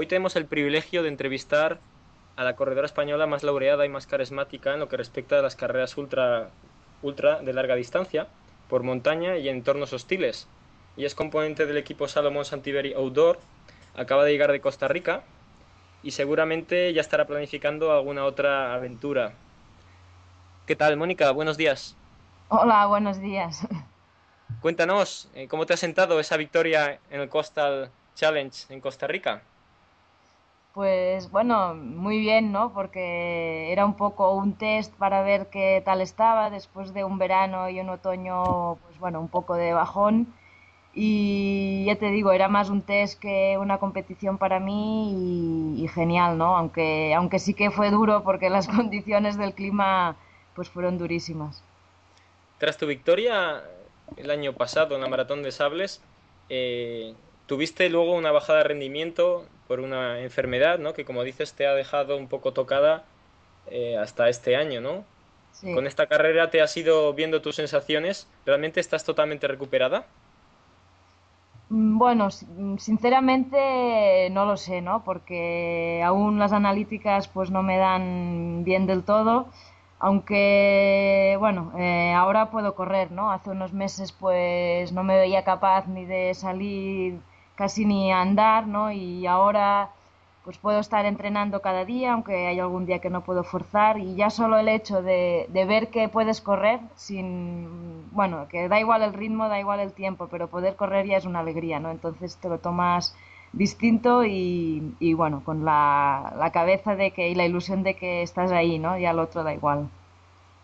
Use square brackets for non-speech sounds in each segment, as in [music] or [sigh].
Hoy tenemos el privilegio de entrevistar a la corredora española más laureada y más carismática en lo que respecta a las carreras ultra, ultra de larga distancia, por montaña y en entornos hostiles. Y es componente del equipo Salomón Santiberi Outdoor, acaba de llegar de Costa Rica y seguramente ya estará planificando alguna otra aventura. ¿Qué tal, Mónica? Buenos días. Hola, buenos días. [laughs] Cuéntanos, eh, ¿cómo te ha sentado esa victoria en el Coastal Challenge en Costa Rica? Pues bueno, muy bien, ¿no? Porque era un poco un test para ver qué tal estaba después de un verano y un otoño, pues bueno, un poco de bajón. Y ya te digo, era más un test que una competición para mí y, genial, ¿no? Aunque, aunque sí que fue duro porque las [laughs] condiciones del clima pues fueron durísimas. Tras tu victoria el año pasado en la Maratón de Sables, eh, tuviste luego una bajada de rendimiento por una enfermedad, ¿no? Que como dices te ha dejado un poco tocada eh, hasta este año, ¿no? Sí. Con esta carrera te has ido viendo tus sensaciones. ¿Realmente estás totalmente recuperada? Mm, Bueno, mm, sinceramente no lo sé, ¿no? Porque aún las analíticas pues no me dan bien del todo, aunque bueno, eh, ahora puedo correr, ¿no? Hace unos meses pues no me veía capaz ni de salir casi ni a andar, ¿no? Y ahora pues puedo estar entrenando cada día, aunque hay algún día que no puedo forzar, y ya solo el hecho de, de ver que puedes correr sin, bueno, que da igual el ritmo, da igual el tiempo, pero poder correr ya es una alegría, ¿no? Entonces te lo tomas distinto y, y bueno, con la, la cabeza de que, y la ilusión de que estás ahí, ¿no? Ya el otro da igual.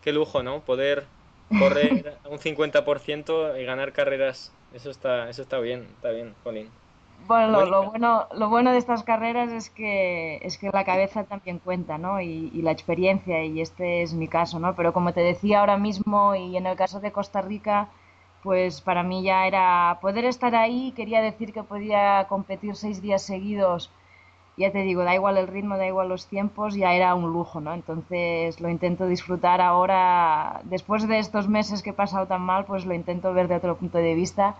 Qué lujo, ¿no? Poder correr [laughs] un 50% y ganar carreras. Eso está, eso está bien, está bien, Colin. Bueno, lo, bueno, lo bueno de estas carreras es que, es que la cabeza también cuenta, ¿no? Y, y la experiencia, y este es mi caso, ¿no? Pero como te decía ahora mismo, y en el caso de Costa Rica, pues para mí ya era poder estar ahí, quería decir que podía competir seis días seguidos, ya te digo, da igual el ritmo, da igual los tiempos, ya era un lujo, ¿no? Entonces lo intento disfrutar ahora, después de estos meses que he pasado tan mal, pues lo intento ver de otro punto de vista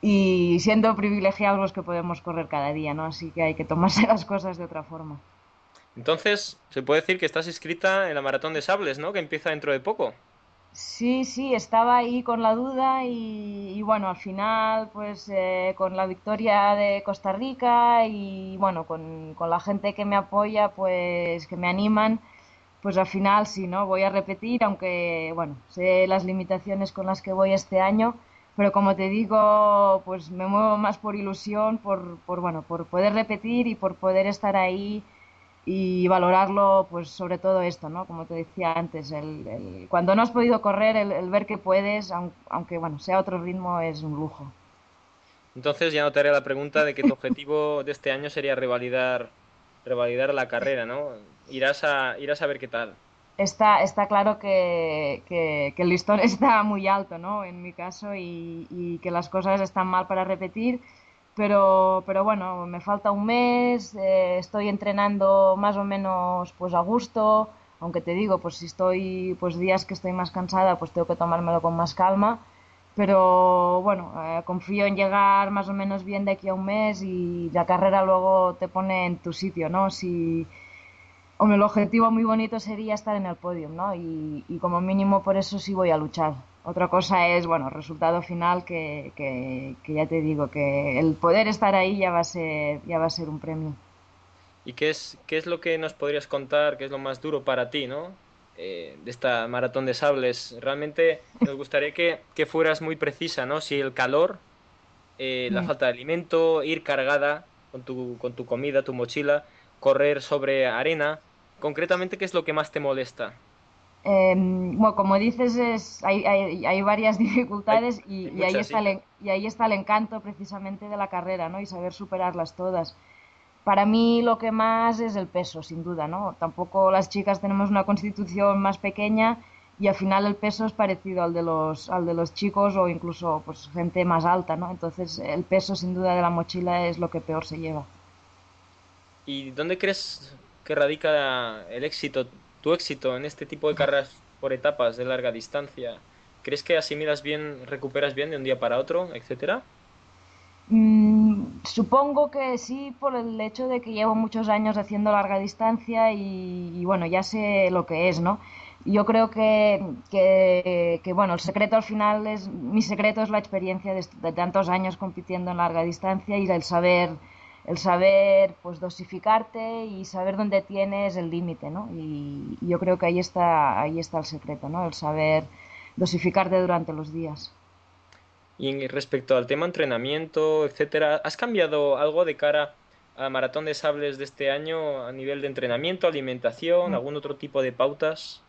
y siendo privilegiados los que podemos correr cada día, ¿no? Así que hay que tomarse [laughs] las cosas de otra forma. Entonces, se puede decir que estás inscrita en la Maratón de Sables, ¿no? Que empieza dentro de poco. Sí, sí, estaba ahí con la duda y, y bueno, al final, pues eh, con la victoria de Costa Rica y bueno, con, con la gente que me apoya, pues que me animan, pues al final sí, ¿no? Voy a repetir, aunque bueno, sé las limitaciones con las que voy este año, pero como te digo, pues me muevo más por ilusión, por, por bueno, por poder repetir y por poder estar ahí y valorarlo, pues sobre todo esto, ¿no? Como te decía antes, el, el- cuando no has podido correr, el, ver que puedes, aun- aunque bueno, sea otro ritmo, es un lujo. Entonces ya no te haré la pregunta de que tu objetivo de este año sería revalidar, revalidar la carrera, ¿no? Irás a, irás a ver qué tal. Está, está claro que, que- que el listón [laughs] está muy alto, ¿no? En mi caso, y, y que las cosas están mal para repetir, pero, pero bueno, me falta un mes, eh, estoy entrenando más o menos pues a gusto, aunque te digo, pues si estoy pues días que estoy más cansada, pues tengo que tomármelo con más calma, pero bueno, eh, confío en llegar más o menos bien de aquí a un mes y la carrera luego te pone en tu sitio, ¿no? Si, Hombre, el objetivo muy bonito sería estar en el podio, ¿no? Y, y como mínimo por eso sí voy a luchar. Otra cosa es, bueno, el resultado final que, que, que ya te digo, que el poder estar ahí ya va a ser, ya va a ser un premio. ¿Y qué es, qué es lo que nos podrías contar, qué es lo más duro para ti, ¿no? Eh, de esta maratón de sables. Realmente [laughs] nos gustaría que, que fueras muy precisa, ¿no? Si el calor, eh, la Mm. falta de alimento, ir cargada con tu, con tu comida, tu mochila, correr sobre arena. Concretamente, ¿qué es lo que más te molesta? Em, bueno, como dices, es, hay, hay, varias [laughs] dificultades y, ahí está el, y ahí está el encanto precisamente de la carrera, ¿no? Y saber superarlas todas. Para mí lo que más es el peso, sin duda, ¿no? Tampoco las chicas tenemos una constitución más pequeña y al final el peso es parecido al de los, al de los chicos o incluso pues gente más alta, ¿no? Entonces el peso sin duda de la mochila es lo que peor se lleva. ¿Y dónde crees que radica el éxito, tu éxito en este tipo de carreras por etapas de larga distancia? ¿Crees que asimilas bien, recuperas bien de un día para otro, etcétera? Mm, supongo que sí, por el hecho de que llevo muchos años haciendo larga distancia y, bueno, ya sé lo que es, ¿no? Yo creo que, que, bueno, el secreto al final es, mi secreto es la experiencia de, de, tantos años compitiendo en larga distancia y el saber, el saber, pues dosificarte y saber dónde tienes el límite, ¿no? Y, y, yo creo que ahí está, ahí está el secreto, ¿no? El saber dosificarte durante los días. Y respecto al tema entrenamiento, etcétera, ¿has cambiado algo de cara a Maratón de Sables de este año a nivel de entrenamiento, alimentación, mm. algún otro tipo de pautas?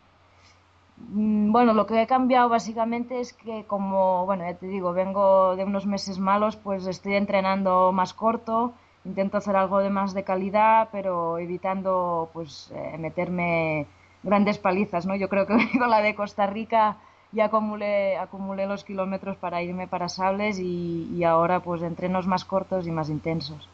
Mm, bueno, lo que he cambiado básicamente es que como, bueno, ya te digo, vengo de unos meses malos, pues estoy entrenando más corto, intento hacer algo de más de calidad, pero evitando pues eh, meterme grandes palizas, ¿no? Yo creo que [laughs] con la de Costa Rica y acumulé, acumulé los kilómetros para irme para Sables y, ahora pues entrenos más cortos y más intensos.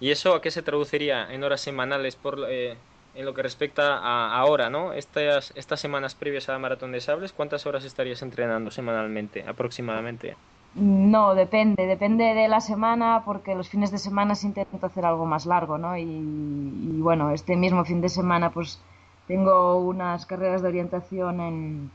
¿Y eso a qué se traduciría en horas semanales por, eh, en lo que respecta a ahora, ¿no? Estas, estas semanas previas a la maratón de Sables, ¿cuántas horas estarías entrenando semanalmente aproximadamente? No, depende, depende de la semana porque los fines de semana intento hacer algo más largo, ¿no? Y, y bueno, este mismo fin de semana pues tengo unas carreras de orientación en,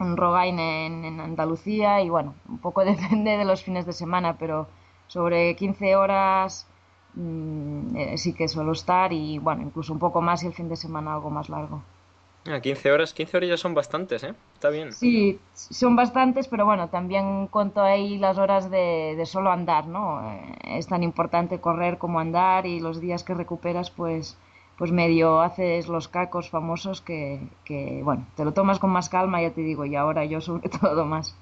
en en, Andalucía y bueno, un poco [laughs] depende de los fines de semana, pero sobre 15 horas mm, eh, sí que suelo estar y bueno, incluso un poco más y el fin de semana algo más largo. Ah, 15 horas, 15 horas ya son bastantes, ¿eh? Está bien. Sí, son bastantes, pero bueno, también cuento ahí las horas de, de solo andar, ¿no? Eh, es tan importante correr como andar y los días que recuperas, pues pues medio haces los cacos famosos que, que, bueno, te lo tomas con más calma, ya te digo, y ahora yo sobre [laughs] todo más.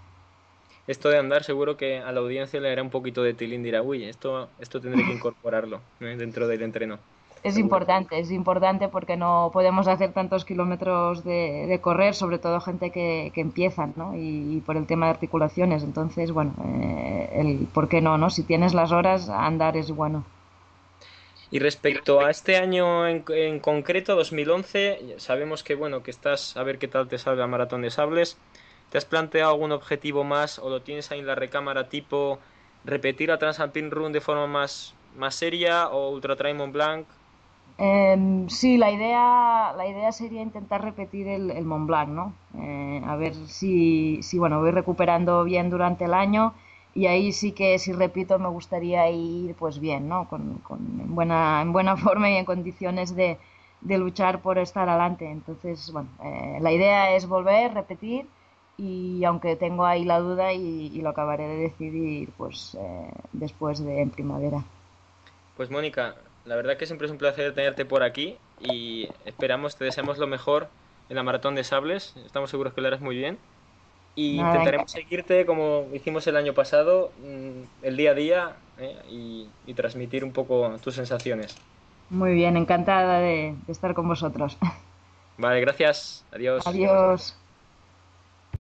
Esto de andar seguro que a la audiencia le hará un poquito de tilín, dirá, uy, esto, esto tendré que incorporarlo ¿eh? dentro del entreno. Es importante, es importante porque no podemos hacer tantos kilómetros de, de correr, sobre todo gente que, que empiezan, ¿no? Y, por el tema de articulaciones. Entonces, bueno, eh, el por qué no, ¿no? Si tienes las horas, andar es bueno. Y respecto a este año en, en, concreto, 2011, sabemos que bueno que estás a ver qué tal te sale la maratón de sables. ¿Te has planteado algún objetivo más o lo tienes ahí en la recámara tipo repetir la Transalpine Run de forma más, más seria o Ultra Trail Mont Blanc? Eh, sí, la idea, la idea sería intentar repetir el, el Mont Blanc, ¿no? Eh, a ver si, si bueno voy recuperando bien durante el año y ahí sí que si repito me gustaría ir pues bien no con, con en buena en buena [laughs] forma y en condiciones de, de luchar por estar adelante. Entonces bueno eh, la idea es volver repetir y aunque tengo ahí la duda y, y lo acabaré de decidir pues eh, después de en primavera. Pues Mónica la verdad que siempre es un placer tenerte por aquí y esperamos te deseamos lo mejor en la maratón de sables estamos seguros que lo harás muy bien y intentaremos seguirte como hicimos el año pasado, mm, el día a día ¿eh? y, y, transmitir un poco tus sensaciones. Muy bien, encantada de, de estar con vosotros. Vale, gracias. Adiós. Adiós.